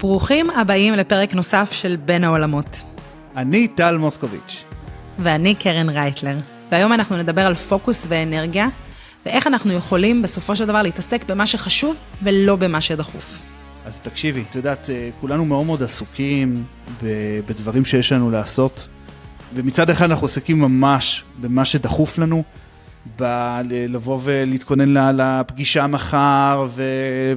ברוכים הבאים לפרק נוסף של בין העולמות. אני טל מוסקוביץ'. ואני קרן רייטלר. והיום אנחנו נדבר על פוקוס ואנרגיה, ואיך אנחנו יכולים בסופו של דבר להתעסק במה שחשוב ולא במה שדחוף. אז תקשיבי, את יודעת, אה, כולנו מאוד מאוד עסוקים בדברים שיש לנו לעשות, ומצד אחד אנחנו עסקים ממש במה שדחוף לנו, לבוא ולהתכונן לפגישה מחר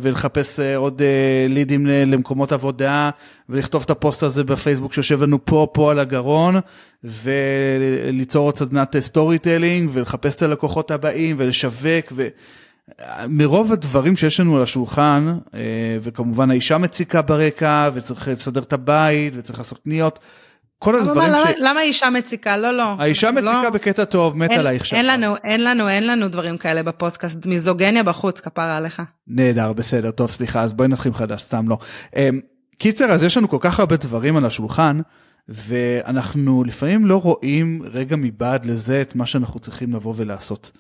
ולחפש אה, עוד אה, לידים למקומות עבודה ולכתוב את הפוסט הזה בפייסבוק שיושב לנו פה פה על הגרון וליצור עוד סדנת storytelling ולחפש את הלקוחות הבאים ולשווק. ו... מרוב הדברים שיש לנו על השולחן, אה, וכמובן האישה מציקה ברקע, וצריך לסדר את הבית, וצריך לעשות קניות, כל הדברים למה, ש... למה אישה מציקה? לא, לא. האישה מציקה לא... בקטע טוב, מת עלייך שם. אין לנו, אין לנו, אין לנו דברים כאלה בפודקאסט, מיזוגניה בחוץ, כפרה עליך. נהדר, בסדר, טוב, סליחה, אז בואי נתחיל חדש, סתם לא. אמ, קיצר, אז יש לנו כל כך הרבה דברים על השולחן, ואנחנו לפעמים לא רואים רגע מבעד לזה את מה שאנחנו צריכים לבוא ולעשות.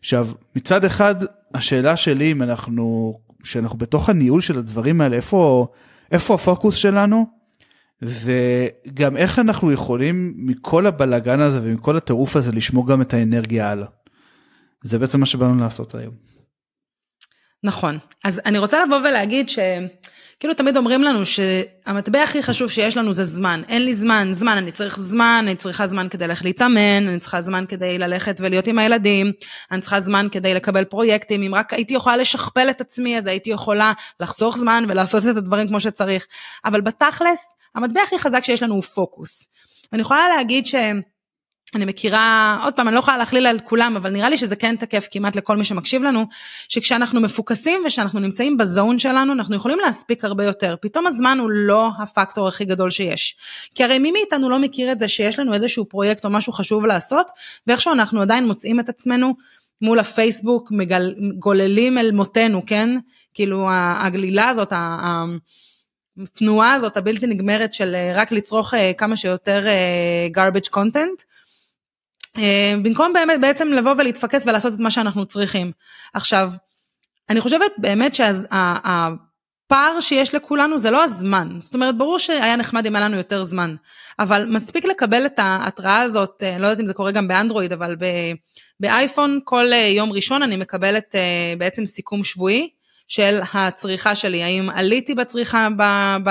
עכשיו, מצד אחד, השאלה שלי אם אנחנו, שאנחנו בתוך הניהול של הדברים האלה, איפה, איפה הפוקוס שלנו? וגם איך אנחנו יכולים מכל הבלגן הזה ומכל הטירוף הזה לשמור גם את האנרגיה הלאה. זה בעצם מה שבאנו לעשות היום. נכון, אז אני רוצה לבוא ולהגיד ש... כאילו תמיד אומרים לנו שהמטבע הכי חשוב שיש לנו זה זמן. אין לי זמן, זמן, אני צריך זמן, אני צריכה זמן כדי ללכת להתאמן, אני צריכה זמן כדי ללכת ולהיות עם הילדים, אני צריכה זמן כדי לקבל פרויקטים, אם רק הייתי יכולה לשכפל את עצמי, אז הייתי יכולה לחסוך זמן ולעשות את הדברים כמו שצריך. אבל בתכלס, המטבע הכי חזק שיש לנו הוא פוקוס. אני יכולה להגיד שהם... אני מכירה, עוד פעם, אני לא יכולה להכליל על כולם, אבל נראה לי שזה כן תקף כמעט לכל מי שמקשיב לנו, שכשאנחנו מפוקסים ושאנחנו נמצאים בזון שלנו, אנחנו יכולים להספיק הרבה יותר. פתאום הזמן הוא לא הפקטור הכי גדול שיש. כי הרי מי מאיתנו לא מכיר את זה שיש לנו איזשהו פרויקט או משהו חשוב לעשות, ואיכשהו אנחנו עדיין מוצאים את עצמנו מול הפייסבוק, מגל, גוללים אל מותנו, כן? כאילו הגלילה הזאת, התנועה הזאת הבלתי נגמרת של אה, רק לצרוך אה, כמה שיותר אה, garbage content, במקום באמת בעצם לבוא ולהתפקס ולעשות את מה שאנחנו צריכים. עכשיו, אני חושבת באמת שהפער שיש לכולנו זה לא הזמן, זאת אומרת ברור שהיה נחמד אם היה לנו יותר זמן, אבל מספיק לקבל את ההתראה הזאת, אני לא יודעת אם זה קורה גם באנדרואיד, אבל באייפון כל יום ראשון אני מקבלת בעצם סיכום שבועי של הצריכה שלי, האם עליתי בצריכה ב... ב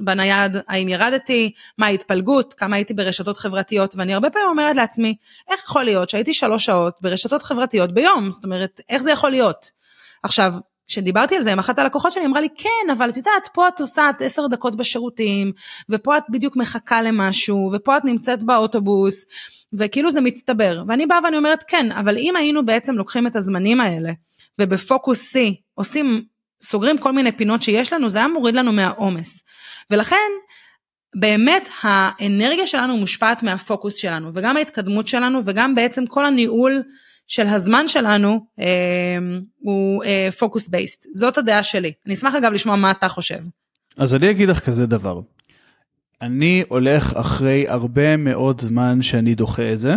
בנייד, האם ירדתי, מה ההתפלגות, כמה הייתי ברשתות חברתיות, ואני הרבה פעמים אומרת לעצמי, איך יכול להיות שהייתי שלוש שעות ברשתות חברתיות ביום, זאת אומרת, איך זה יכול להיות? עכשיו, כשדיברתי על זה עם אחת הלקוחות שלי, אמרה לי, כן, אבל את יודעת, פה את עושה עשר דקות בשירותים, ופה את בדיוק מחכה למשהו, ופה את נמצאת באוטובוס, וכאילו זה מצטבר. ואני באה ואני אומרת, כן, אבל אם היינו בעצם לוקחים את הזמנים האלה, ובפוקוס C עושים סוגרים כל מיני פינות שיש לנו, זה היה מוריד לנו מהעומס. ולכן, באמת האנרגיה שלנו מושפעת מהפוקוס שלנו, וגם ההתקדמות שלנו, וגם בעצם כל הניהול של הזמן שלנו אה, הוא אה, פוקוס בייסט. זאת הדעה שלי. אני אשמח אגב לשמוע מה אתה חושב. אז אני אגיד לך כזה דבר. אני הולך אחרי הרבה מאוד זמן שאני דוחה את זה,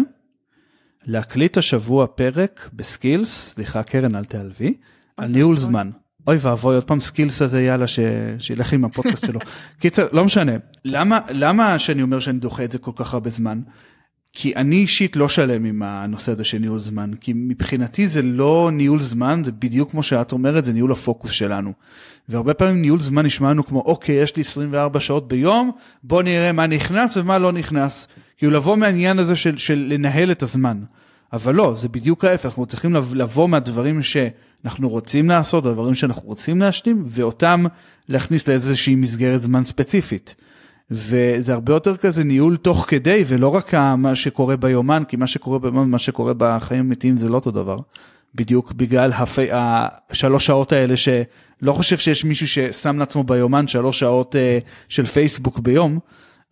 להקליט השבוע פרק ב Skills, סליחה קרן אל תעלבי, על ניהול זמן. אוי ואבוי עוד פעם Skills הזה יאללה ש... שילך עם הפודקאסט שלו. קיצר לא משנה למה למה שאני אומר שאני דוחה את זה כל כך הרבה זמן. כי אני אישית לא שלם עם הנושא הזה של ניהול זמן כי מבחינתי זה לא ניהול זמן זה בדיוק כמו שאת אומרת זה ניהול הפוקוס שלנו. והרבה פעמים ניהול זמן נשמע לנו כמו אוקיי יש לי 24 שעות ביום בוא נראה מה נכנס ומה לא נכנס. כאילו לבוא מהעניין הזה של, של לנהל את הזמן. אבל לא זה בדיוק ההפך אנחנו צריכים לבוא מהדברים ש... אנחנו רוצים לעשות, הדברים שאנחנו רוצים להשלים, ואותם להכניס לאיזושהי מסגרת זמן ספציפית. וזה הרבה יותר כזה ניהול תוך כדי, ולא רק מה שקורה ביומן, כי מה שקורה ביומן, מה שקורה בחיים האמיתיים זה לא אותו דבר. בדיוק בגלל הפי, השלוש שעות האלה שלא חושב שיש מישהו ששם לעצמו ביומן שלוש שעות uh, של פייסבוק ביום,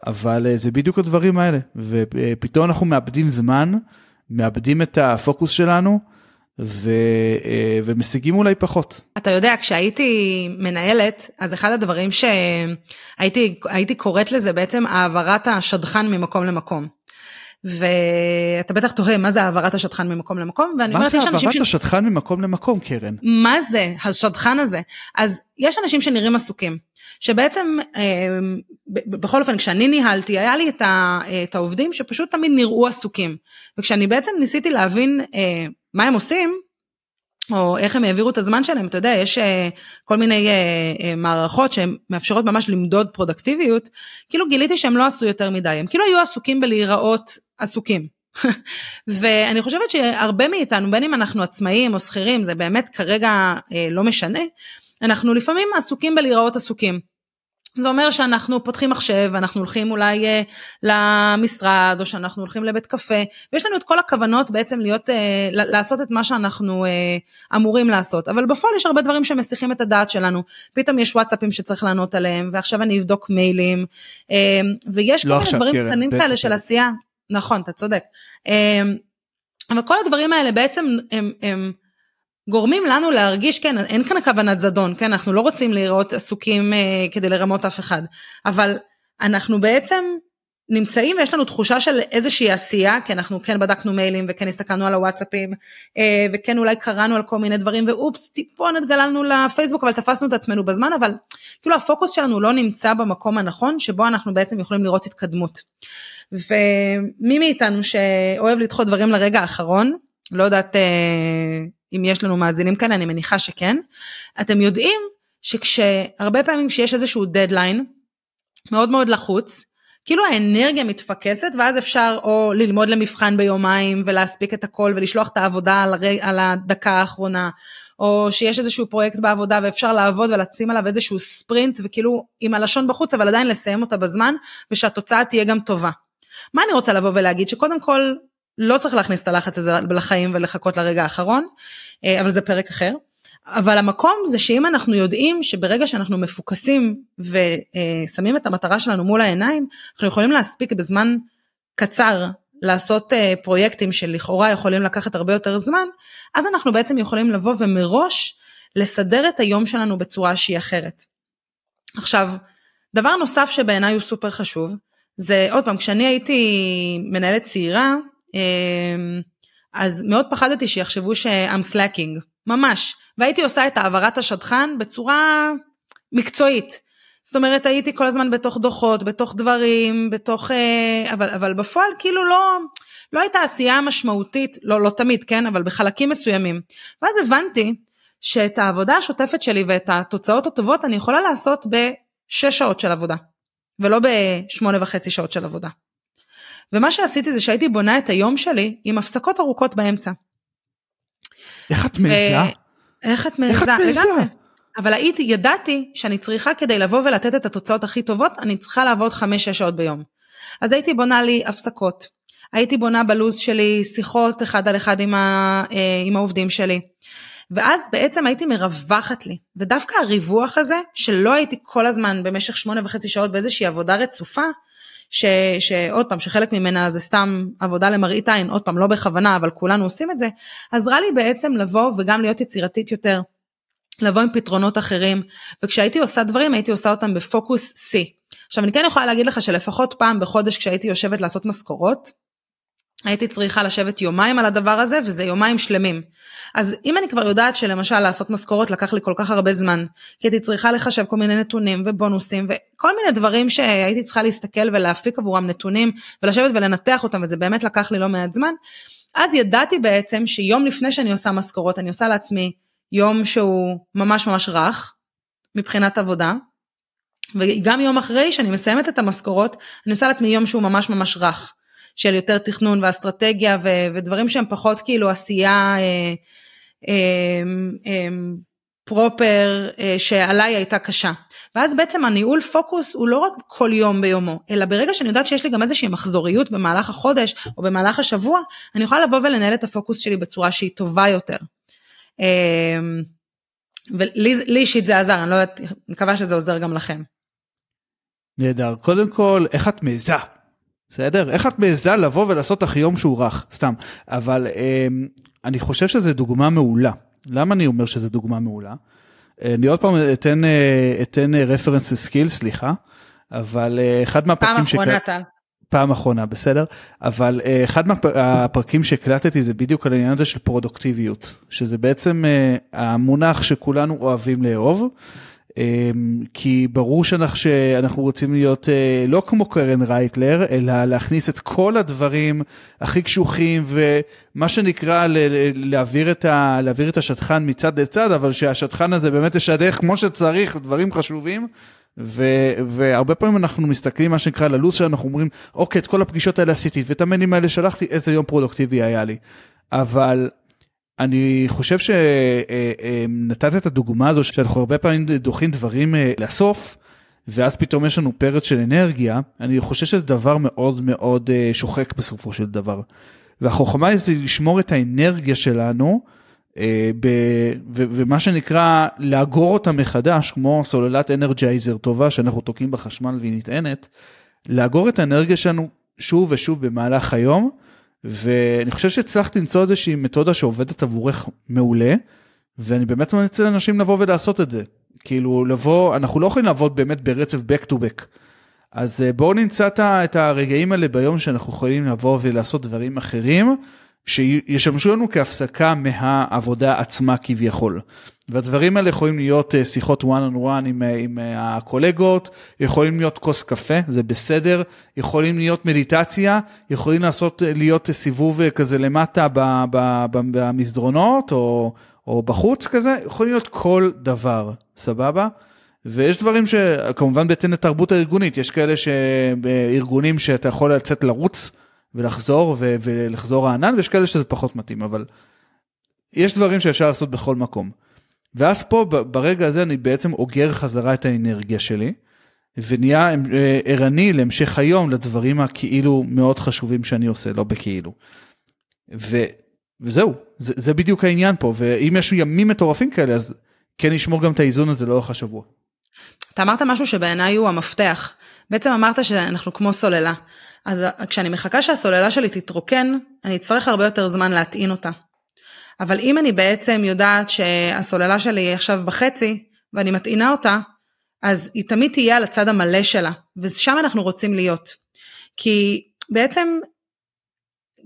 אבל uh, זה בדיוק הדברים האלה, ופתאום אנחנו מאבדים זמן, מאבדים את הפוקוס שלנו. ו, אה, ומשיגים אולי פחות. אתה יודע, כשהייתי מנהלת, אז אחד הדברים שהייתי הייתי קוראת לזה בעצם העברת השדכן ממקום למקום. ואתה בטח תוהה מה זה העברת השטחן ממקום למקום, ואני מה אומרת, זה יש אנשים העברת ש... השטחן ממקום למקום, קרן? מה זה השטחן הזה? אז יש אנשים שנראים עסוקים, שבעצם, אה, ב- בכל אופן, כשאני ניהלתי, היה לי את, ה, את העובדים שפשוט תמיד נראו עסוקים. וכשאני בעצם ניסיתי להבין אה, מה הם עושים, או איך הם העבירו את הזמן שלהם, אתה יודע, יש אה, כל מיני אה, אה, מערכות שהן מאפשרות ממש למדוד פרודקטיביות, כאילו גיליתי שהם לא עשו יותר מדי, הם כאילו היו עסוקים בלהיראות עסוקים. ואני חושבת שהרבה מאיתנו, בין אם אנחנו עצמאים או שכירים, זה באמת כרגע אה, לא משנה, אנחנו לפעמים עסוקים בלהיראות עסוקים. זה אומר שאנחנו פותחים מחשב, אנחנו הולכים אולי אה, למשרד, או שאנחנו הולכים לבית קפה, ויש לנו את כל הכוונות בעצם להיות, אה, לעשות את מה שאנחנו אה, אמורים לעשות, אבל בפועל יש הרבה דברים שמסיחים את הדעת שלנו, פתאום יש וואטסאפים שצריך לענות עליהם, ועכשיו אני אבדוק מיילים, אה, ויש לא כל מיני דברים קטנים כאלה של לא. עשייה, נכון, אתה צודק. אה, אבל כל הדברים האלה בעצם הם, הם גורמים לנו להרגיש, כן, אין כאן כוונת זדון, כן, אנחנו לא רוצים להיראות עסוקים אה, כדי לרמות אף אחד, אבל אנחנו בעצם נמצאים ויש לנו תחושה של איזושהי עשייה, כי אנחנו כן בדקנו מיילים וכן הסתכלנו על הוואטסאפים, אה, וכן אולי קראנו על כל מיני דברים, ואופס, טיפונת גללנו לפייסבוק, אבל תפסנו את עצמנו בזמן, אבל כאילו הפוקוס שלנו לא נמצא במקום הנכון, שבו אנחנו בעצם יכולים לראות התקדמות. ומי מאיתנו שאוהב לדחות דברים לרגע האחרון, לא יודעת אה, אם יש לנו מאזינים כאלה, אני מניחה שכן, אתם יודעים שכשהרבה פעמים כשיש איזשהו דדליין מאוד מאוד לחוץ, כאילו האנרגיה מתפקסת ואז אפשר או ללמוד למבחן ביומיים ולהספיק את הכל ולשלוח את העבודה על, הרי, על הדקה האחרונה, או שיש איזשהו פרויקט בעבודה ואפשר לעבוד ולשים עליו איזשהו ספרינט וכאילו עם הלשון בחוץ אבל עדיין לסיים אותה בזמן ושהתוצאה תהיה גם טובה. מה אני רוצה לבוא ולהגיד? שקודם כל לא צריך להכניס את הלחץ הזה לחיים ולחכות לרגע האחרון, אה, אבל זה פרק אחר. אבל המקום זה שאם אנחנו יודעים שברגע שאנחנו מפוקסים ושמים את המטרה שלנו מול העיניים, אנחנו יכולים להספיק בזמן קצר לעשות אה, פרויקטים שלכאורה יכולים לקחת הרבה יותר זמן, אז אנחנו בעצם יכולים לבוא ומראש לסדר את היום שלנו בצורה שהיא אחרת. עכשיו, דבר נוסף שבעיניי הוא סופר חשוב, זה עוד פעם, כשאני הייתי מנהלת צעירה, אה, אז מאוד פחדתי שיחשבו ש-I'm slacking, ממש, והייתי עושה את העברת השדכן בצורה מקצועית. זאת אומרת, הייתי כל הזמן בתוך דוחות, בתוך דברים, בתוך... אה, אבל, אבל בפועל כאילו לא, לא הייתה עשייה משמעותית, לא, לא תמיד, כן? אבל בחלקים מסוימים. ואז הבנתי שאת העבודה השוטפת שלי ואת התוצאות הטובות אני יכולה לעשות בשש שעות של עבודה, ולא בשמונה וחצי שעות של עבודה. ומה שעשיתי זה שהייתי בונה את היום שלי עם הפסקות ארוכות באמצע. איך את מעיזה? איך את מעיזה? איך את מעיזה? אבל הייתי, ידעתי שאני צריכה כדי לבוא ולתת את התוצאות הכי טובות, אני צריכה לעבוד 5-6 שעות ביום. אז הייתי בונה לי הפסקות, הייתי בונה בלוז שלי שיחות אחד על אחד עם, ה, אה, עם העובדים שלי. ואז בעצם הייתי מרווחת לי, ודווקא הריווח הזה, שלא הייתי כל הזמן במשך שמונה וחצי שעות באיזושהי עבודה רצופה, ש, שעוד פעם, שחלק ממנה זה סתם עבודה למראית עין, עוד פעם, לא בכוונה, אבל כולנו עושים את זה, עזרה לי בעצם לבוא וגם להיות יצירתית יותר, לבוא עם פתרונות אחרים, וכשהייתי עושה דברים, הייתי עושה אותם בפוקוס C. עכשיו, אני כן יכולה להגיד לך שלפחות פעם בחודש כשהייתי יושבת לעשות משכורות, הייתי צריכה לשבת יומיים על הדבר הזה, וזה יומיים שלמים. אז אם אני כבר יודעת שלמשל לעשות משכורות לקח לי כל כך הרבה זמן, כי הייתי צריכה לחשב כל מיני נתונים ובונוסים וכל מיני דברים שהייתי צריכה להסתכל ולהפיק עבורם נתונים ולשבת ולנתח אותם, וזה באמת לקח לי לא מעט זמן, אז ידעתי בעצם שיום לפני שאני עושה משכורות, אני עושה לעצמי יום שהוא ממש ממש רך, מבחינת עבודה, וגם יום אחרי שאני מסיימת את המשכורות, אני עושה לעצמי יום שהוא ממש ממש רך. של יותר תכנון ואסטרטגיה ו- ודברים שהם פחות כאילו עשייה אה, אה, אה, אה, שעליי הייתה קשה. ואז בעצם הניהול פוקוס הוא לא רק כל יום ביומו, אלא ברגע שאני יודעת שיש לי גם איזושהי מחזוריות במהלך החודש או במהלך השבוע, אני יכולה לבוא ולנהל את הפוקוס שלי בצורה שהיא טובה יותר. אה, ולי אישית זה עזר, אני לא יודעת, מקווה שזה עוזר גם לכם. נהדר. קודם כל, איך את מעיזה? בסדר? איך את מעיזה לבוא ולעשות לך יום שהוא רך? סתם. אבל אה, אני חושב שזו דוגמה מעולה. למה אני אומר שזו דוגמה מעולה? אני עוד פעם אתן, אה, אתן רפרנס לסקיל, סליחה, אבל אה, אחד מהפרקים... פעם אחרונה טל. פעם אחרונה בסדר אבל uh, אחד מהפרקים שהקלטתי זה בדיוק על העניין הזה של פרודוקטיביות שזה בעצם uh, המונח שכולנו אוהבים לאהוב. אמ, כי ברור שאנחנו, רוצים להיות אה, לא כמו קרן רייטלר, אלא להכניס את כל הדברים הכי קשוחים ומה שנקרא להעביר את, ה, להעביר את השטחן מצד לצד, אבל שהשטחן הזה באמת ישדך כמו שצריך דברים חשובים. ו, והרבה פעמים אנחנו מסתכלים מה שנקרא ללו"ז שאנחנו אומרים אוקיי את כל הפגישות האלה עשיתי ואת המיילים האלה שלחתי איזה יום פרודוקטיבי היה לי. אבל אני חושב שנתת את הדוגמה הזו שאנחנו הרבה פעמים דוחים דברים אה, לסוף. ואז פתאום יש לנו פרץ של אנרגיה, אני חושב שזה דבר מאוד מאוד אה, שוחק בסופו של דבר. והחוכמה זה לשמור את האנרגיה שלנו, אה, ומה שנקרא לאגור אותה מחדש, כמו סוללת אנרג'ייזר טובה שאנחנו תוקעים בחשמל והיא נטענת, לאגור את האנרגיה שלנו שוב ושוב במהלך היום, ואני חושב שהצלחתי למצוא איזושהי מתודה שעובדת עבורך מעולה, ואני באמת ממליץ לאנשים לבוא ולעשות את זה. כאילו לבוא, אנחנו לא יכולים לעבוד באמת ברצף back to back. אז אה, בואו נמצא את הרגעים האלה ביום שאנחנו יכולים לבוא ולעשות דברים אחרים, שישמשו לנו כהפסקה מהעבודה עצמה כביכול. והדברים האלה יכולים להיות אה, שיחות one on one עם, אה, עם אה, הקולגות, יכולים להיות כוס קפה, זה בסדר, יכולים להיות מדיטציה, יכולים לעשות, להיות סיבוב כזה למטה במסדרונות או, או בחוץ כזה, יכול להיות כל דבר, סבבה? ויש דברים שכמובן בהתאם לתרבות הארגונית, יש כאלה שבארגונים שאתה יכול לצאת לרוץ ולחזור ולחזור רענן, ויש כאלה שזה פחות מתאים, אבל יש דברים שאפשר לעשות בכל מקום. ואז פה ברגע הזה אני בעצם אוגר חזרה את האנרגיה שלי ונהיה אה, ערני להמשך היום לדברים הכאילו מאוד חשובים שאני עושה לא בכאילו. ו, וזהו זה, זה בדיוק העניין פה ואם יש ימים מטורפים כאלה אז כן נשמור גם את האיזון הזה לאורך השבוע. אתה אמרת משהו שבעיניי הוא המפתח בעצם אמרת שאנחנו כמו סוללה אז כשאני מחכה שהסוללה שלי תתרוקן אני אצטרך הרבה יותר זמן להטעין אותה. אבל אם אני בעצם יודעת שהסוללה שלי היא עכשיו בחצי ואני מטעינה אותה, אז היא תמיד תהיה על הצד המלא שלה, ושם אנחנו רוצים להיות. כי בעצם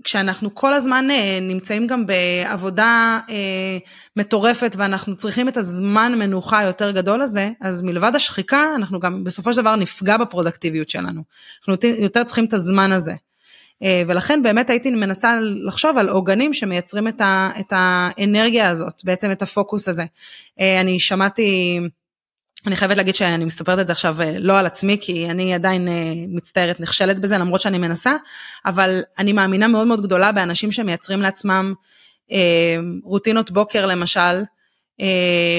כשאנחנו כל הזמן אה, נמצאים גם בעבודה אה, מטורפת ואנחנו צריכים את הזמן מנוחה היותר גדול הזה, אז מלבד השחיקה אנחנו גם בסופו של דבר נפגע בפרודקטיביות שלנו. אנחנו יותר צריכים את הזמן הזה. אה, ולכן באמת הייתי מנסה לחשוב על עוגנים שמייצרים את, ה, את האנרגיה הזאת, בעצם את הפוקוס הזה. אה, אני שמעתי, אני חייבת להגיד שאני מספרת את זה עכשיו אה, לא על עצמי, כי אני עדיין מצטערת, נכשלת בזה, למרות שאני מנסה, אבל אני מאמינה מאוד מאוד גדולה באנשים שמייצרים לעצמם רוטינות בוקר למשל,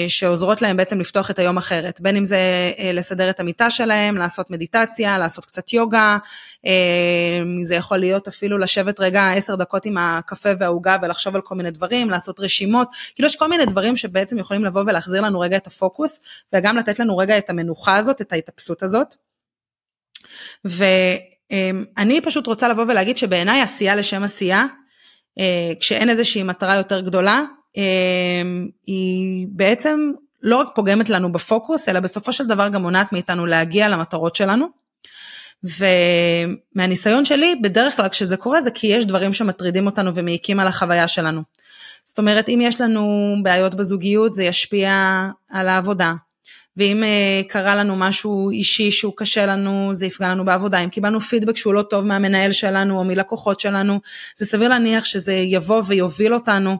שעוזרות להם בעצם לפתוח את היום אחרת, בין אם זה אה, לסדר את המיטה שלהם, לעשות מדיטציה, לעשות קצת יוגה, אה, זה יכול להיות אפילו לשבת רגע עשר דקות עם הקפה והעוגה ולחשוב על כל מיני דברים, לעשות רשימות, כאילו יש כל מיני דברים שבעצם יכולים לבוא ולהחזיר לנו רגע את הפוקוס, וגם לתת לנו רגע את המנוחה הזאת, את ההתאפסות הזאת. ואני פשוט רוצה לבוא ולהגיד שבעיניי עשייה לשם עשייה, כשאין איזושהי מטרה יותר גדולה, היא בעצם לא רק פוגמת לנו בפוקוס, אלא בסופו של דבר גם מונעת מאיתנו להגיע למטרות שלנו. ומהניסיון שלי, בדרך כלל כשזה קורה זה כי יש דברים שמטרידים אותנו ומעיקים על החוויה שלנו. זאת אומרת, אם יש לנו בעיות בזוגיות, זה ישפיע על העבודה. ואם uh, קרה לנו משהו אישי שהוא קשה לנו, זה יפגע לנו בעבודה. אם קיבלנו פידבק שהוא לא טוב מהמנהל שלנו או מלקוחות שלנו, זה סביר להניח שזה יבוא ויוביל אותנו אה,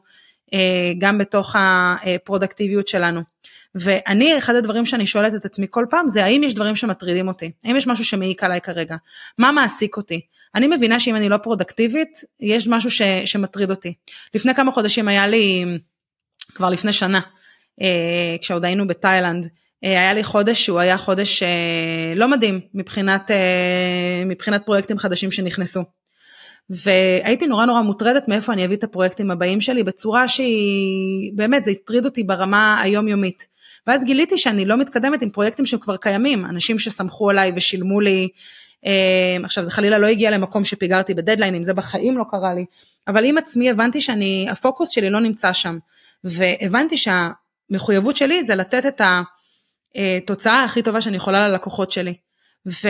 גם בתוך הפרודקטיביות שלנו. ואני, אחד הדברים שאני שואלת את עצמי כל פעם זה האם יש דברים שמטרידים אותי, האם יש משהו שמעיק עליי כרגע, מה מעסיק אותי. אני מבינה שאם אני לא פרודקטיבית, יש משהו ש, שמטריד אותי. לפני כמה חודשים היה לי, כבר לפני שנה, אה, כשעוד היינו בתאילנד, אה, היה לי חודש שהוא היה חודש לא מדהים מבחינת, מבחינת פרויקטים חדשים שנכנסו. והייתי נורא נורא מוטרדת מאיפה אני אביא את הפרויקטים הבאים שלי בצורה שהיא, באמת זה הטריד אותי ברמה היומיומית. ואז גיליתי שאני לא מתקדמת עם פרויקטים שכבר קיימים, אנשים שסמכו עליי ושילמו לי, אה, עכשיו זה חלילה לא הגיע למקום שפיגרתי בדדליינים, זה בחיים לא קרה לי, אבל עם עצמי הבנתי שאני, הפוקוס שלי לא נמצא שם, והבנתי שהמחויבות שלי זה לתת את התוצאה הכי טובה שאני יכולה ללקוחות שלי. ו...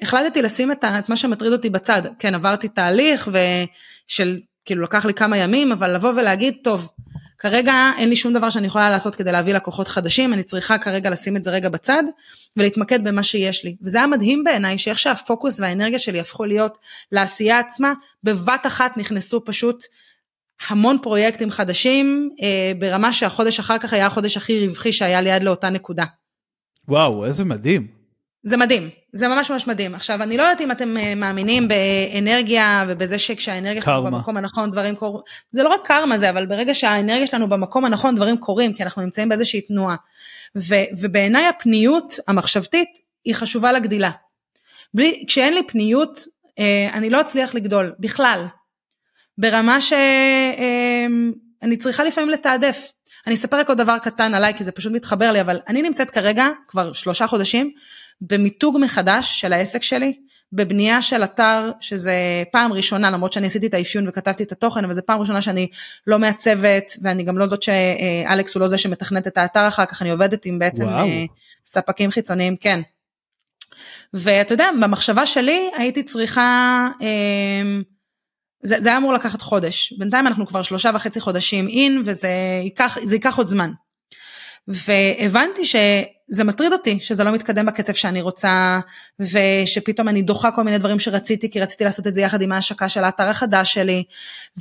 החלטתי לשים את, ה, את מה שמטריד אותי בצד. כן, עברתי תהליך ושל, כאילו לקח לי כמה ימים, אבל לבוא ולהגיד, טוב, כרגע אין לי שום דבר שאני יכולה לעשות כדי להביא לקוחות חדשים, אני צריכה כרגע לשים את זה רגע בצד ולהתמקד במה שיש לי. וזה היה מדהים בעיניי שאיך שהפוקוס והאנרגיה שלי הפכו להיות לעשייה עצמה, בבת אחת נכנסו פשוט המון פרויקטים חדשים, אה, ברמה שהחודש אחר כך היה החודש הכי רווחי שהיה לי עד לאותה נקודה. וואו, איזה מדהים. זה מדהים, זה ממש ממש מדהים. עכשיו, אני לא יודעת אם אתם אה, מאמינים באנרגיה ובזה שכשהאנרגיה שלנו במקום הנכון דברים קורים, זה לא רק קרמה זה, אבל ברגע שהאנרגיה שלנו במקום הנכון דברים קורים, כי אנחנו נמצאים באיזושהי תנועה. ו, ובעיניי הפניות המחשבתית היא חשובה לגדילה. בלי, כשאין לי פניות, אה, אני לא אצליח לגדול, בכלל. ברמה שאני אה, צריכה לפעמים לתעדף. אני אספר רק עוד דבר קטן עליי, כי זה פשוט מתחבר לי, אבל אני נמצאת כרגע, כבר שלושה חודשים, במיתוג מחדש של העסק שלי, בבנייה של אתר שזה פעם ראשונה למרות שאני עשיתי את האפיון וכתבתי את התוכן אבל זה פעם ראשונה שאני לא מעצבת ואני גם לא זאת שאלכס הוא לא זה שמתכנת את האתר אחר כך אני עובדת עם בעצם וואו. אה, ספקים חיצוניים כן. ואתה יודע במחשבה שלי הייתי צריכה אה, זה, זה היה אמור לקחת חודש בינתיים אנחנו כבר שלושה וחצי חודשים אין וזה ייקח ייקח עוד זמן. והבנתי שזה מטריד אותי שזה לא מתקדם בקצב שאני רוצה ושפתאום אני דוחה כל מיני דברים שרציתי כי רציתי לעשות את זה יחד עם ההשקה של האתר החדש שלי.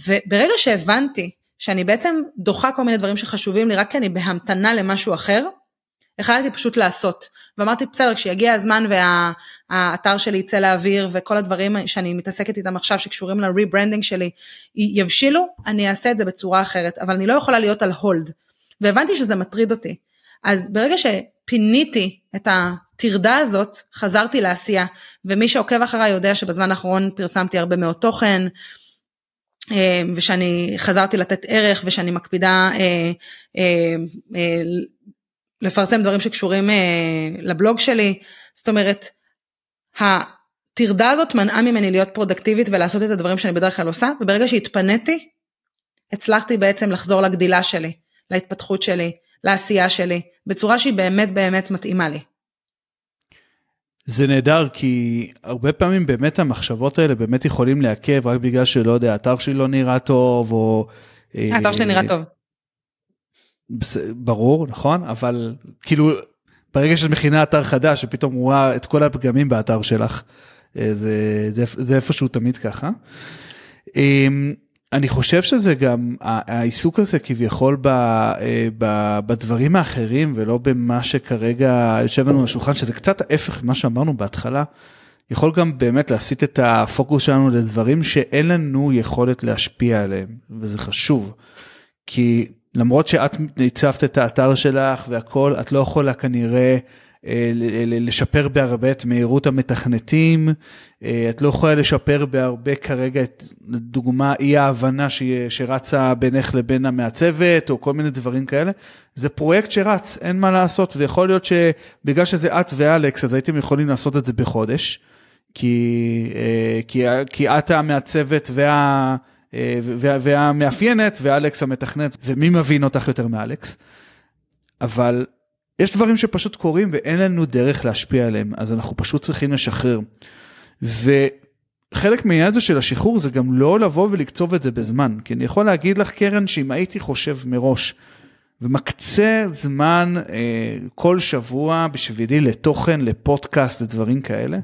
וברגע שהבנתי שאני בעצם דוחה כל מיני דברים שחשובים לי רק כי אני בהמתנה למשהו אחר החלטתי פשוט לעשות. ואמרתי בסדר כשיגיע הזמן והאתר שלי יצא לאוויר וכל הדברים שאני מתעסקת איתם עכשיו שקשורים ל rebranding שלי יבשילו אני אעשה את זה בצורה אחרת. אבל אני לא יכולה להיות על הולד והבנתי שזה מטריד אותי. אז ברגע שפיניתי את הטרדה הזאת, חזרתי לעשייה, ומי שעוקב אחריי יודע שבזמן האחרון פרסמתי הרבה מאוד תוכן, אה, ושאני חזרתי לתת ערך ושאני מקפידה אה, אה, לפרסם דברים שקשורים לבלוג שלי, זאת אומרת, הטרדה הזאת מנעה ממני להיות פרודקטיבית ולעשות את הדברים שאני בדרך כלל עושה, וברגע שהתפניתי, הצלחתי בעצם לחזור לגדילה שלי. להתפתחות שלי, לעשייה שלי, בצורה שהיא באמת באמת מתאימה לי. זה נהדר כי הרבה פעמים באמת המחשבות האלה באמת יכולים לעכב רק בגלל שלא יודע האתר שלי לא נראה טוב או האתר שלי נראה טוב. ברור נכון אבל כאילו ברגע שאת מכינה אתר חדש ופתאום רואה את כל הפגמים באתר שלך אה, זה, זה, זה איפשהו תמיד ככה. אני חושב שזה גם העיסוק הזה כביכול ב, אה, ב, בדברים האחרים ולא במה שכרגע יושב לנו על השולחן שזה קצת ההפך ממה שאמרנו בהתחלה. יכול גם באמת להסיט את הפוקוס שלנו לדברים שאין לנו יכולת להשפיע עליהם וזה חשוב. כי למרות שאת הצבת את האתר שלך והכל את לא יכולה כנראה אה, לשפר בהרבה את מהירות המתכנתים, אה, את לא יכולה לשפר בהרבה כרגע את דוגמה אי ההבנה שרצה בינך לבין המעצבת או כל מיני דברים כאלה, זה פרויקט שרץ, אין מה לעשות ויכול להיות שבגלל שזה את ואלכס אז הייתם יכולים לעשות את זה בחודש, כי, אה, כי, כי את המעצבת וה... וה, והמאפיינת ואלכס המתכנת ומי מבין אותך יותר מאלכס. אבל יש דברים שפשוט קורים ואין לנו דרך להשפיע עליהם, אז אנחנו פשוט צריכים לשחרר. וחלק מהעניין הזה של השחרור זה גם לא לבוא ולקצוב את זה בזמן, כי אני יכול להגיד לך קרן שאם הייתי חושב מראש ומקצה זמן אה, כל שבוע בשבילי לתוכן, לפודקאסט, לדברים כאלה,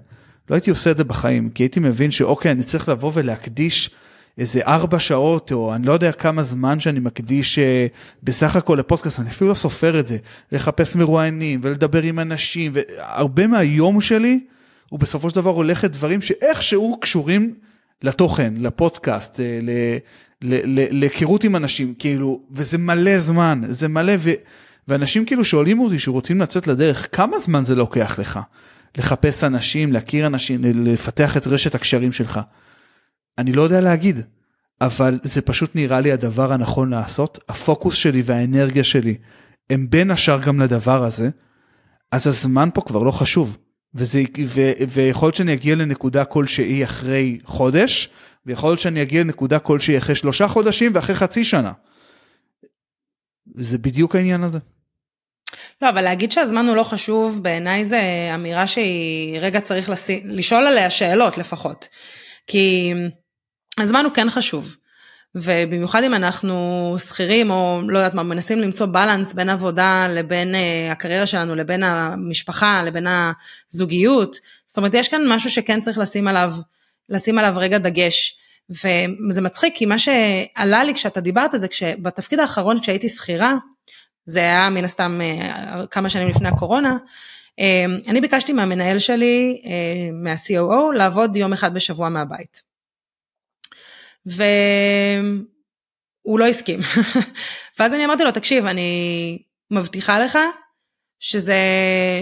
לא הייתי עושה את זה בחיים, כי הייתי מבין שאוקיי, אני צריך לבוא ולהקדיש איזה ארבע שעות או אני לא יודע כמה זמן שאני מקדיש אה, בסך הכל לפודקאסט, אני אפילו לא סופר את זה, לחפש מרואיינים ולדבר עם אנשים והרבה מהיום שלי הוא בסופו של דבר הולך לדברים שאיכשהו קשורים לתוכן, לפודקאסט, אה, להיכרות עם אנשים, כאילו, וזה מלא זמן, זה מלא, ו, ואנשים כאילו שואלים אותי שרוצים לצאת לדרך, כמה זמן זה לוקח לך? לחפש אנשים, להכיר אנשים, לפתח את רשת הקשרים שלך. אני לא יודע להגיד, אבל זה פשוט נראה לי הדבר הנכון לעשות. הפוקוס שלי והאנרגיה שלי הם בין השאר גם לדבר הזה, אז הזמן פה כבר לא חשוב. וזה, ו, ויכול להיות שאני אגיע לנקודה כלשהי אחרי חודש, ויכול להיות שאני אגיע לנקודה כלשהי אחרי שלושה חודשים ואחרי חצי שנה. זה בדיוק העניין הזה. לא, אבל להגיד שהזמן הוא לא חשוב, בעיניי זה אמירה שהיא רגע צריך לשים, לשאול עליה שאלות לפחות. כי הזמן הוא כן חשוב. ובמיוחד אם אנחנו שכירים או לא יודעת מה, מנסים למצוא בלנס בין עבודה לבין uh, הקריירה שלנו, לבין המשפחה, לבין הזוגיות. זאת אומרת, יש כאן משהו שכן צריך לשים עליו, לשים עליו רגע דגש. וזה מצחיק, כי מה שעלה לי כשאתה דיברת זה כשבתפקיד האחרון כשהייתי שכירה, זה היה מן הסתם uh, כמה שנים לפני הקורונה, uh, אני ביקשתי מהמנהל שלי, uh, מה-COO, לעבוד יום אחד בשבוע מהבית. והוא לא הסכים. ואז אני אמרתי לו, תקשיב, אני מבטיחה לך שזה,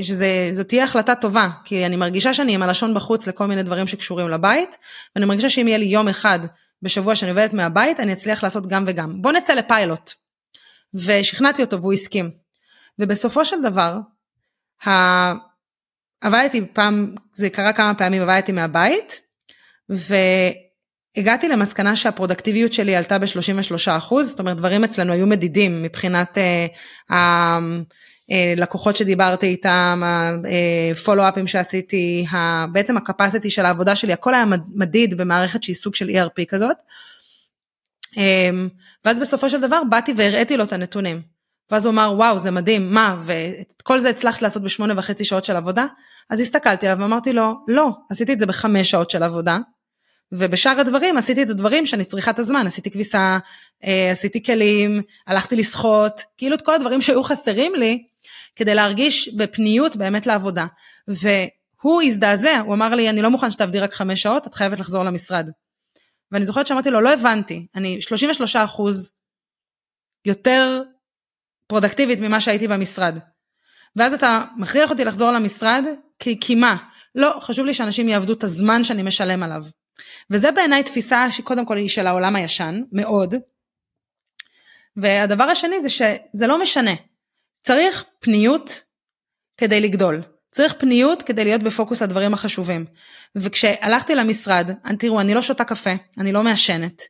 שזה, זאת תהיה החלטה טובה, כי אני מרגישה שאני עם הלשון בחוץ לכל מיני דברים שקשורים לבית, ואני מרגישה שאם יהיה לי יום אחד בשבוע שאני עובדת מהבית, אני אצליח לעשות גם וגם. בוא נצא לפיילוט. ושכנעתי אותו והוא הסכים. ובסופו של דבר, ה... עבדתי פעם, זה קרה כמה פעמים, עבדתי מהבית, ו... הגעתי למסקנה שהפרודקטיביות שלי עלתה ב-33 אחוז, זאת אומרת דברים אצלנו היו מדידים מבחינת הלקוחות אה, אה, שדיברתי איתם, הפולו-אפים אה, שעשיתי, בעצם הקפסיטי של העבודה שלי, הכל היה מדיד במערכת שהיא סוג של ERP כזאת. ואז בסופו של דבר באתי והראיתי לו את הנתונים. ואז הוא אמר וואו זה מדהים מה ואת כל זה הצלחת לעשות בשמונה וחצי שעות של עבודה אז הסתכלתי עליו ואמרתי לו לא עשיתי את זה בחמש שעות של עבודה ובשאר הדברים עשיתי את הדברים שאני צריכה את הזמן, עשיתי כביסה, אה, עשיתי כלים, הלכתי לשחות, כאילו את כל הדברים שהיו חסרים לי כדי להרגיש בפניות באמת לעבודה. והוא הזדעזע, הוא אמר לי, אני לא מוכן שתעבדי רק חמש שעות, את חייבת לחזור למשרד. ואני זוכרת שאמרתי לו, לא הבנתי, אני 33 אחוז יותר פרודקטיבית ממה שהייתי במשרד. ואז אתה מכריח אותי לחזור למשרד, כי, כי מה? לא, חשוב לי שאנשים יעבדו את הזמן שאני משלם עליו. וזה בעיניי תפיסה שקודם כל היא של העולם הישן, מאוד. והדבר השני זה שזה לא משנה. צריך פניות כדי לגדול. צריך פניות כדי להיות בפוקוס הדברים החשובים. וכשהלכתי למשרד, תראו, אני לא שותה קפה, אני לא מעשנת.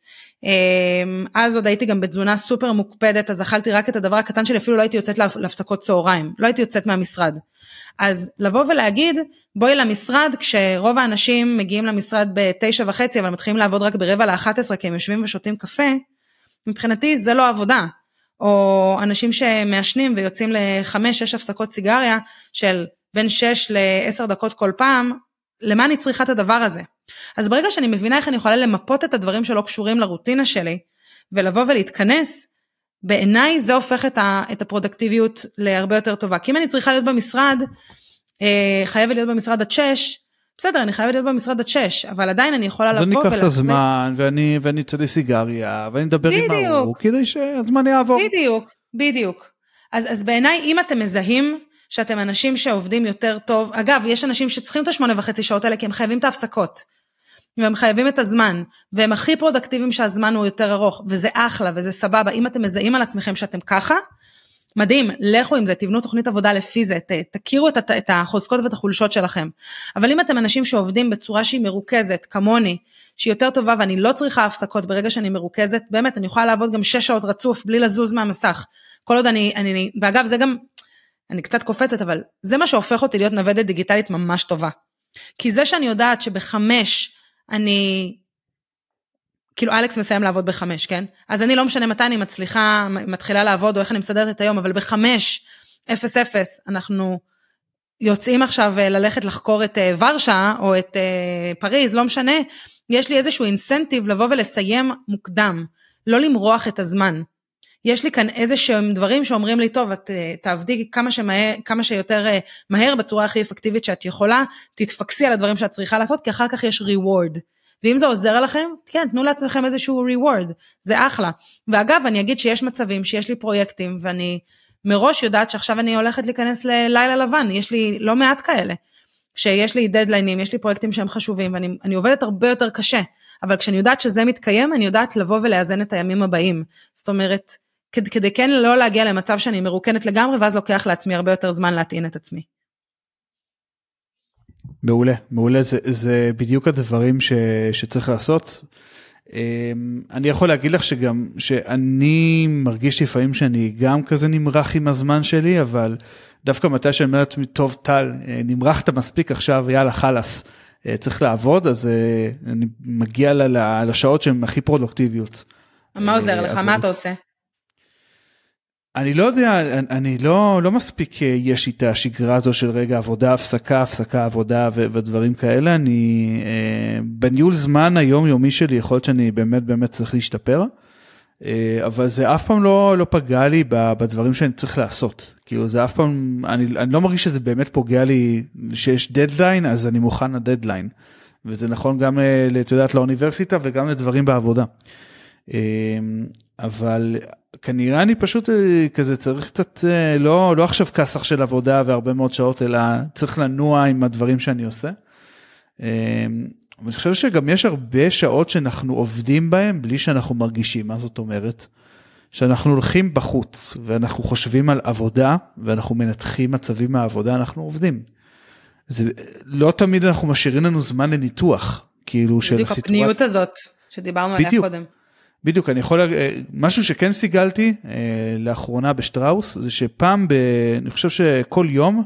אמ, אז עוד הייתי גם בתזונה סופר מוקפדת, אז אכלתי רק את הדבר הקטן שלי, אפילו לא הייתי יוצאת להפסקות צהריים, לא הייתי יוצאת מהמשרד. אז לבוא ולהגיד, בואי למשרד, כשרוב האנשים מגיעים למשרד בתשע וחצי, אבל מתחילים לעבוד רק ברבע לאחת עשרה, כי הם יושבים ושותים קפה, מבחינתי זה לא עבודה. או אנשים שמעשנים ויוצאים לחמש, שש הפסקות סיגריה של בין שש לעשר דקות כל פעם, למה אני צריכה את הדבר הזה? אז ברגע שאני מבינה איך אני יכולה למפות את הדברים שלא קשורים לרוטינה שלי, ולבוא ולהתכנס, בעיניי זה הופך את, ה, את הפרודקטיביות להרבה יותר טובה. כי אם אני צריכה להיות במשרד, אה, חייבת להיות במשרד עד 6, בסדר, אני חייבת להיות במשרד עד 6, אבל עדיין אני יכולה לבוא ולהחליט. אז אני אקח את הזמן, ואני, ואני אצא לסיגריה, ואני אדבר בדיוק. עם ההוא, כדי שהזמן יעבור. בדיוק, בדיוק. אז, אז בעיניי, אם אתם מזהים שאתם אנשים שעובדים יותר טוב, אגב, יש אנשים שצריכים את השמונה וחצי שעות האלה, כי הם חייבים את ההפסקות. והם חייבים את הזמן, והם הכי פרודקטיביים שהזמן הוא יותר ארוך, וזה אחלה וזה סבבה, אם אתם מזהים על עצמכם שאתם ככה, מדהים, לכו עם זה, תבנו תוכנית עבודה לפי זה, ת, תכירו את, את החוזקות ואת החולשות שלכם. אבל אם אתם אנשים שעובדים בצורה שהיא מרוכזת, כמוני, שהיא יותר טובה ואני לא צריכה הפסקות ברגע שאני מרוכזת, באמת, אני יכולה לעבוד גם שש שעות רצוף בלי לזוז מהמסך. כל עוד אני, אני, ואגב, זה גם, אני קצת קופצת, אבל זה מה שהופך אותי להיות נוודת דיגיטלית ממש טובה. כי זה שאני יודעת שבחמש אני, כאילו אלכס מסיים לעבוד בחמש, כן? אז אני לא משנה מתי אני מצליחה, מתחילה לעבוד או איך אני מסדרת את היום, אבל בחמש, אפס אפס, אנחנו יוצאים עכשיו אה, ללכת לחקור את אה, ורשה או את אה, פריז, לא משנה, יש לי איזשהו אינסנטיב לבוא ולסיים מוקדם, לא למרוח את הזמן. יש לי כאן איזה שהם דברים שאומרים לי, טוב, את תעבדי כמה, שמהר, כמה שיותר מהר בצורה הכי אפקטיבית שאת יכולה, תתפקסי על הדברים שאת צריכה לעשות, כי אחר כך יש reward. ואם זה עוזר לכם, כן, תנו לעצמכם איזשהו reward, זה אחלה. ואגב, אני אגיד שיש מצבים שיש לי פרויקטים, ואני מראש יודעת שעכשיו אני הולכת להיכנס ללילה לבן, יש לי לא מעט כאלה. שיש לי דדליינים, יש לי פרויקטים שהם חשובים, ואני עובדת הרבה יותר קשה, אבל כשאני יודעת שזה מתקיים, אני יודעת לבוא ולאזן את הימים הבאים. זאת אומרת, כדי, כדי כן לא להגיע למצב שאני מרוקנת לגמרי, ואז לוקח לעצמי הרבה יותר זמן להטעין את עצמי. מעולה, מעולה, זה, זה בדיוק הדברים ש, שצריך לעשות. אמ, אני יכול להגיד לך שגם, שאני מרגיש לפעמים שאני גם כזה נמרח עם הזמן שלי, אבל דווקא מתי שאני אומר לעצמי, טוב טל, אה, נמרחת מספיק עכשיו, יאללה חלאס, אה, צריך לעבוד, אז אה, אני מגיע לשעות שהן הכי פרודוקטיביות. מה עוזר לך? מה אתה עושה? אני לא יודע, אני לא, לא מספיק יש לי את השגרה הזו של רגע עבודה, הפסקה, הפסקה, עבודה ו- ודברים כאלה. אני, אה, בניהול זמן היומיומי שלי יכול להיות שאני באמת באמת צריך להשתפר, אה, אבל זה אף פעם לא, לא פגע לי בדברים שאני צריך לעשות. כאילו זה אף פעם, אני, אני לא מרגיש שזה באמת פוגע לי שיש דדליין, אז אני מוכן לדדליין. וזה נכון גם, אה, את יודעת, לאוניברסיטה וגם לדברים בעבודה. אה, אבל כנראה אני פשוט אה, כזה צריך קצת אה, לא לא עכשיו כסח של עבודה והרבה מאוד שעות אלא צריך לנוע עם הדברים שאני עושה. אה, אני חושב שגם יש הרבה שעות שאנחנו עובדים בהם בלי שאנחנו מרגישים מה זאת אומרת. שאנחנו הולכים בחוץ ואנחנו חושבים על עבודה ואנחנו מנתחים מצבים מהעבודה אנחנו עובדים. זה לא תמיד אנחנו משאירים לנו זמן לניתוח כאילו של סיטואציה. בדיוק הפניות הזאת שדיברנו עליה קודם. בדיוק, אני יכול, אה, משהו שכן סיגלתי אה, לאחרונה בשטראוס, זה שפעם, ב, אני חושב שכל יום,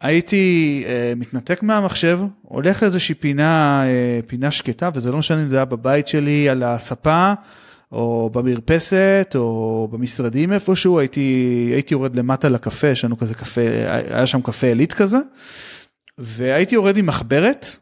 הייתי אה, מתנתק מהמחשב, הולך לאיזושהי פינה, פינה שקטה, וזה לא משנה אם זה היה בבית שלי, על הספה, או במרפסת, או במשרדים איפשהו, הייתי, הייתי יורד למטה לקפה, יש לנו כזה קפה, היה שם קפה עילית כזה, והייתי יורד עם מחברת,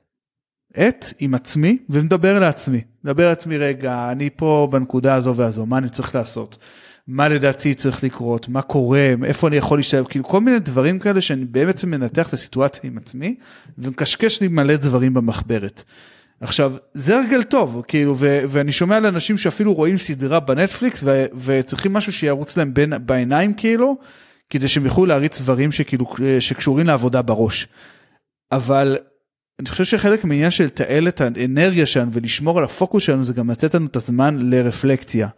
עט עם עצמי ומדבר לעצמי. מדבר לעצמי רגע, אני פה בנקודה הזו והזו, מה אני צריך לעשות? מה לדעתי צריך לקרות, מה קורה, איפה אני יכול להשתלב, כאילו כל מיני דברים כאלה שאני בעצם מנתח את הסיטואציה עם עצמי ומקשקש לי מלא דברים במחברת. עכשיו זה הרגל טוב כאילו ו- ואני שומע על אנשים שאפילו רואים סדרה בנטפליקס ו- וצריכים משהו שירוץ להם בין בעיניים כאילו כדי שהם יוכלו להריץ דברים שכאילו שקשורים לעבודה בראש. אבל אני חושב שחלק מהעניין של לתעל את האנרגיה שלנו ולשמור על הפוקוס שלנו זה גם לתת לנו את הזמן לרפלקציה.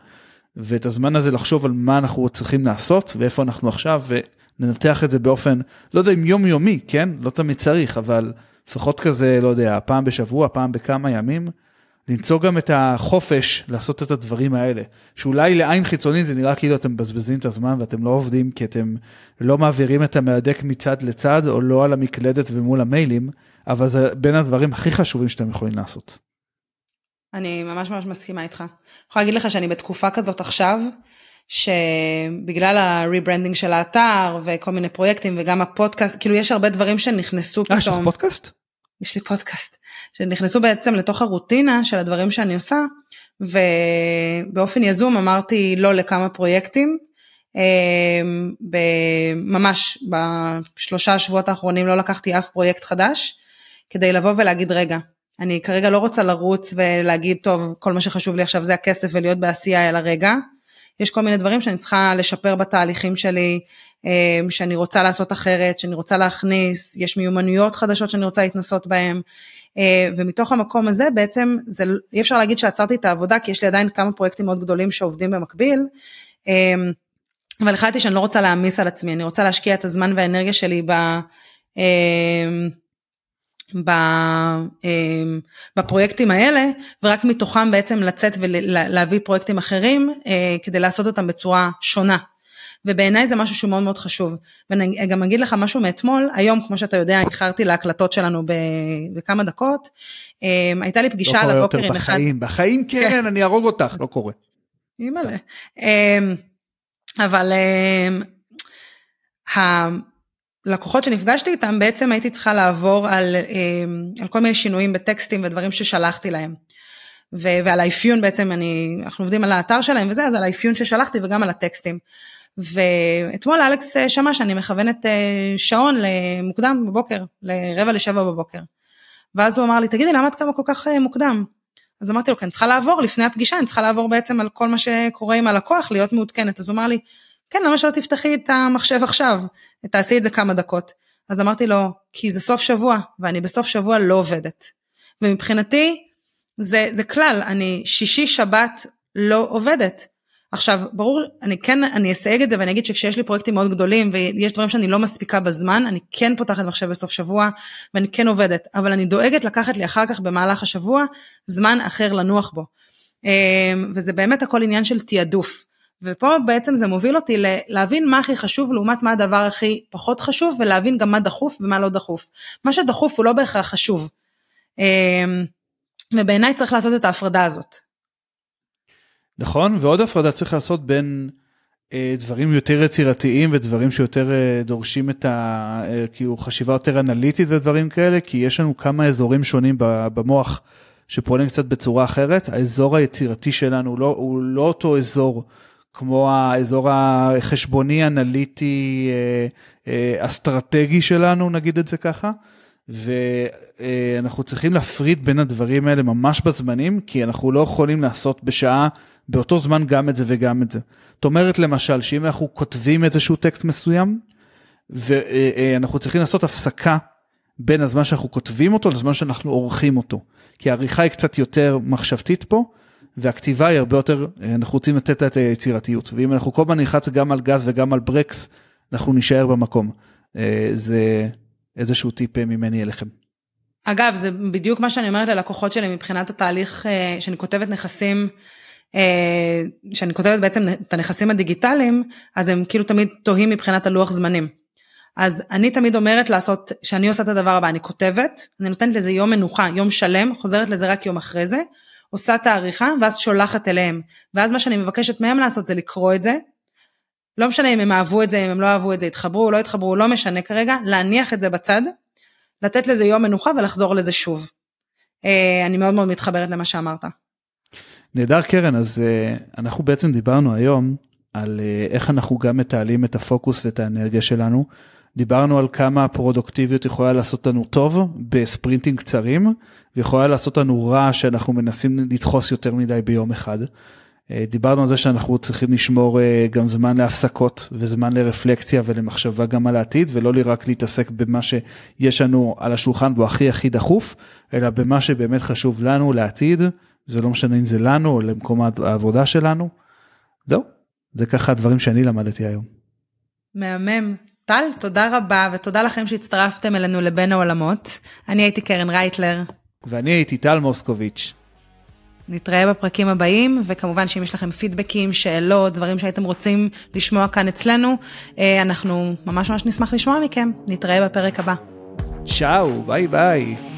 ואת הזמן הזה לחשוב על מה אנחנו צריכים לעשות ואיפה אנחנו עכשיו וננתח את זה באופן לא יודע אם יומיומי כן לא תמיד צריך אבל לפחות כזה לא יודע פעם בשבוע פעם בכמה ימים. למצוא גם את החופש לעשות את הדברים האלה שאולי לעין חיצוני זה נראה כאילו אתם מבזבזים את הזמן ואתם לא עובדים כי אתם לא מעבירים את המהדק מצד לצד או לא על המקלדת ומול המיילים אבל זה בין הדברים הכי חשובים שאתם יכולים לעשות. אני ממש ממש מסכימה איתך. אני יכולה להגיד לך שאני בתקופה כזאת עכשיו, שבגלל ה rebranding של האתר וכל מיני פרויקטים וגם הפודקאסט, כאילו יש הרבה דברים שנכנסו פתאום. אה, יש לך פודקאסט? יש לי פודקאסט, שנכנסו בעצם לתוך הרוטינה של הדברים שאני עושה, ובאופן יזום אמרתי לא לכמה פרויקטים. אה, ממש בשלושה שבועות האחרונים לא לקחתי אף פרויקט חדש, כדי לבוא ולהגיד רגע, אני כרגע לא רוצה לרוץ ולהגיד טוב כל מה שחשוב לי עכשיו זה הכסף ולהיות בעשייה אלא רגע, יש כל מיני דברים שאני צריכה לשפר בתהליכים שלי, אה, שאני רוצה לעשות אחרת, שאני רוצה להכניס, יש מיומנויות חדשות שאני רוצה להתנסות בהן, אה, ומתוך המקום הזה בעצם זה, אי אפשר להגיד שעצרתי את העבודה כי יש לי עדיין כמה פרויקטים מאוד גדולים שעובדים במקביל, אה, אבל החלטתי שאני לא רוצה להעמיס על עצמי, אני רוצה להשקיע את הזמן והאנרגיה שלי ב... אמ, בפרויקטים האלה ורק מתוכם בעצם לצאת ולהביא פרויקטים אחרים אה, כדי לעשות אותם בצורה שונה. ובעיניי זה משהו שהוא מאוד מאוד חשוב. ואני גם אגיד לך משהו מאתמול, היום כמו שאתה יודע איחרתי להקלטות שלנו בכמה דקות, אמ, הייתה לי פגישה על הבוקר עם אחד... לא קורה יותר בחיים, בחיים כן, אני אהרוג אותך, לא קורה. אימא'לה. אמ, אבל לקוחות שנפגשתי איתם בעצם הייתי צריכה לעבור על, אמ, על כל מיני שינויים בטקסטים ודברים ששלחתי להם. ו- ועל האפיון בעצם אני, אנחנו עובדים על האתר שלהם וזה, אז על האפיון ששלחתי וגם על הטקסטים. ואתמול אלכס שמע שאני מכוונת אה, שעון למוקדם בבוקר, לרבע לשבע בבוקר. ואז הוא אמר לי, תגידי, למה את קמה כל כך אה, מוקדם? אז אמרתי לו, אני צריכה לעבור לפני הפגישה, אני צריכה לעבור בעצם על כל מה שקורה עם הלקוח, להיות מעודכנת. אז הוא אמר לי, כן, למה שלא תפתחי את המחשב עכשיו, תעשי את זה כמה דקות. אז אמרתי לו, כי זה סוף שבוע, ואני בסוף שבוע לא עובדת. ומבחינתי, זה, זה כלל, אני שישי שבת לא עובדת. עכשיו, ברור, אני כן, אני אסייג את זה ואני אגיד שכשיש לי פרויקטים מאוד גדולים ויש דברים שאני לא מספיקה בזמן, אני כן פותחת מחשב בסוף שבוע ואני כן עובדת, אבל אני דואגת לקחת לי אחר כך במהלך השבוע זמן אחר לנוח בו. וזה באמת הכל עניין של תעדוף. ופה בעצם זה מוביל אותי להבין מה הכי חשוב לעומת מה הדבר הכי פחות חשוב ולהבין גם מה דחוף ומה לא דחוף. מה שדחוף הוא לא בהכרח חשוב. ובעיניי צריך לעשות את ההפרדה הזאת. נכון, ועוד הפרדה צריך לעשות בין אה, דברים יותר יצירתיים ודברים שיותר אה, דורשים את ה... אה, כאילו חשיבה יותר אנליטית ודברים כאלה, כי יש לנו כמה אזורים שונים במוח שפועלים קצת בצורה אחרת. האזור היצירתי שלנו הוא לא, הוא לא אותו אזור כמו האזור החשבוני, אנליטי, אסטרטגי שלנו, נגיד את זה ככה. ואנחנו צריכים להפריד בין הדברים האלה ממש בזמנים, כי אנחנו לא יכולים לעשות בשעה באותו זמן גם את זה וגם את זה. זאת אומרת למשל שאם אנחנו כותבים איזשהו טקסט מסוים ואנחנו צריכים לעשות הפסקה בין הזמן שאנחנו כותבים אותו לזמן שאנחנו עורכים אותו. כי העריכה היא קצת יותר מחשבתית פה והכתיבה היא הרבה יותר, אנחנו רוצים לתת לה את היצירתיות ואם אנחנו כל הזמן נלחץ גם על גז וגם על ברקס אנחנו נישאר במקום. אה, זה איזשהו טיפ אה, ממני אליכם. אגב זה בדיוק מה שאני אומרת ללקוחות שלי מבחינת התהליך אה, שאני כותבת נכסים כשאני אה, כותבת בעצם את הנכסים הדיגיטליים, אז הם כאילו תמיד תוהים מבחינת הלוח זמנים. אז אני תמיד אומרת לעשות, שאני עושה את הדבר הבא, אני כותבת, אני נותנת לזה יום מנוחה, יום שלם, חוזרת לזה רק יום אחרי זה, עושה את העריכה, ואז שולחת אליהם. ואז מה שאני מבקשת מהם לעשות זה לקרוא את זה, לא משנה אם הם אהבו את זה, אם הם לא אהבו את זה, התחברו, לא התחברו, לא משנה כרגע, להניח את זה בצד, לתת לזה יום מנוחה ולחזור לזה שוב. אה, אני מאוד מאוד מתחברת למה שאמרת. נהדר קרן, אז uh, אנחנו בעצם דיברנו היום על uh, איך אנחנו גם מתעלים את הפוקוס ואת האנרגיה שלנו. דיברנו על כמה הפרודוקטיביות יכולה לעשות לנו טוב בספרינטים קצרים, ויכולה לעשות לנו רע שאנחנו מנסים לדחוס יותר מדי ביום אחד. Uh, דיברנו על זה שאנחנו צריכים לשמור uh, גם זמן להפסקות וזמן לרפלקציה ולמחשבה גם על העתיד, ולא רק להתעסק במה שיש לנו על השולחן והוא הכי הכי דחוף, אלא במה שבאמת חשוב לנו לעתיד. זה לא משנה אם זה לנו או למקום העבודה שלנו. זהו, זה ככה הדברים שאני למדתי היום. מהמם. טל, תודה רבה ותודה לכם שהצטרפתם אלינו לבין העולמות. אני הייתי קרן רייטלר. ואני הייתי טל מוסקוביץ'. נתראה בפרקים הבאים, וכמובן שאם יש לכם פידבקים, שאלות, דברים שהייתם רוצים לשמוע כאן אצלנו, אה, אנחנו ממש ממש נשמח לשמוע מכם. נתראה בפרק הבא. צ'או, ביי ביי.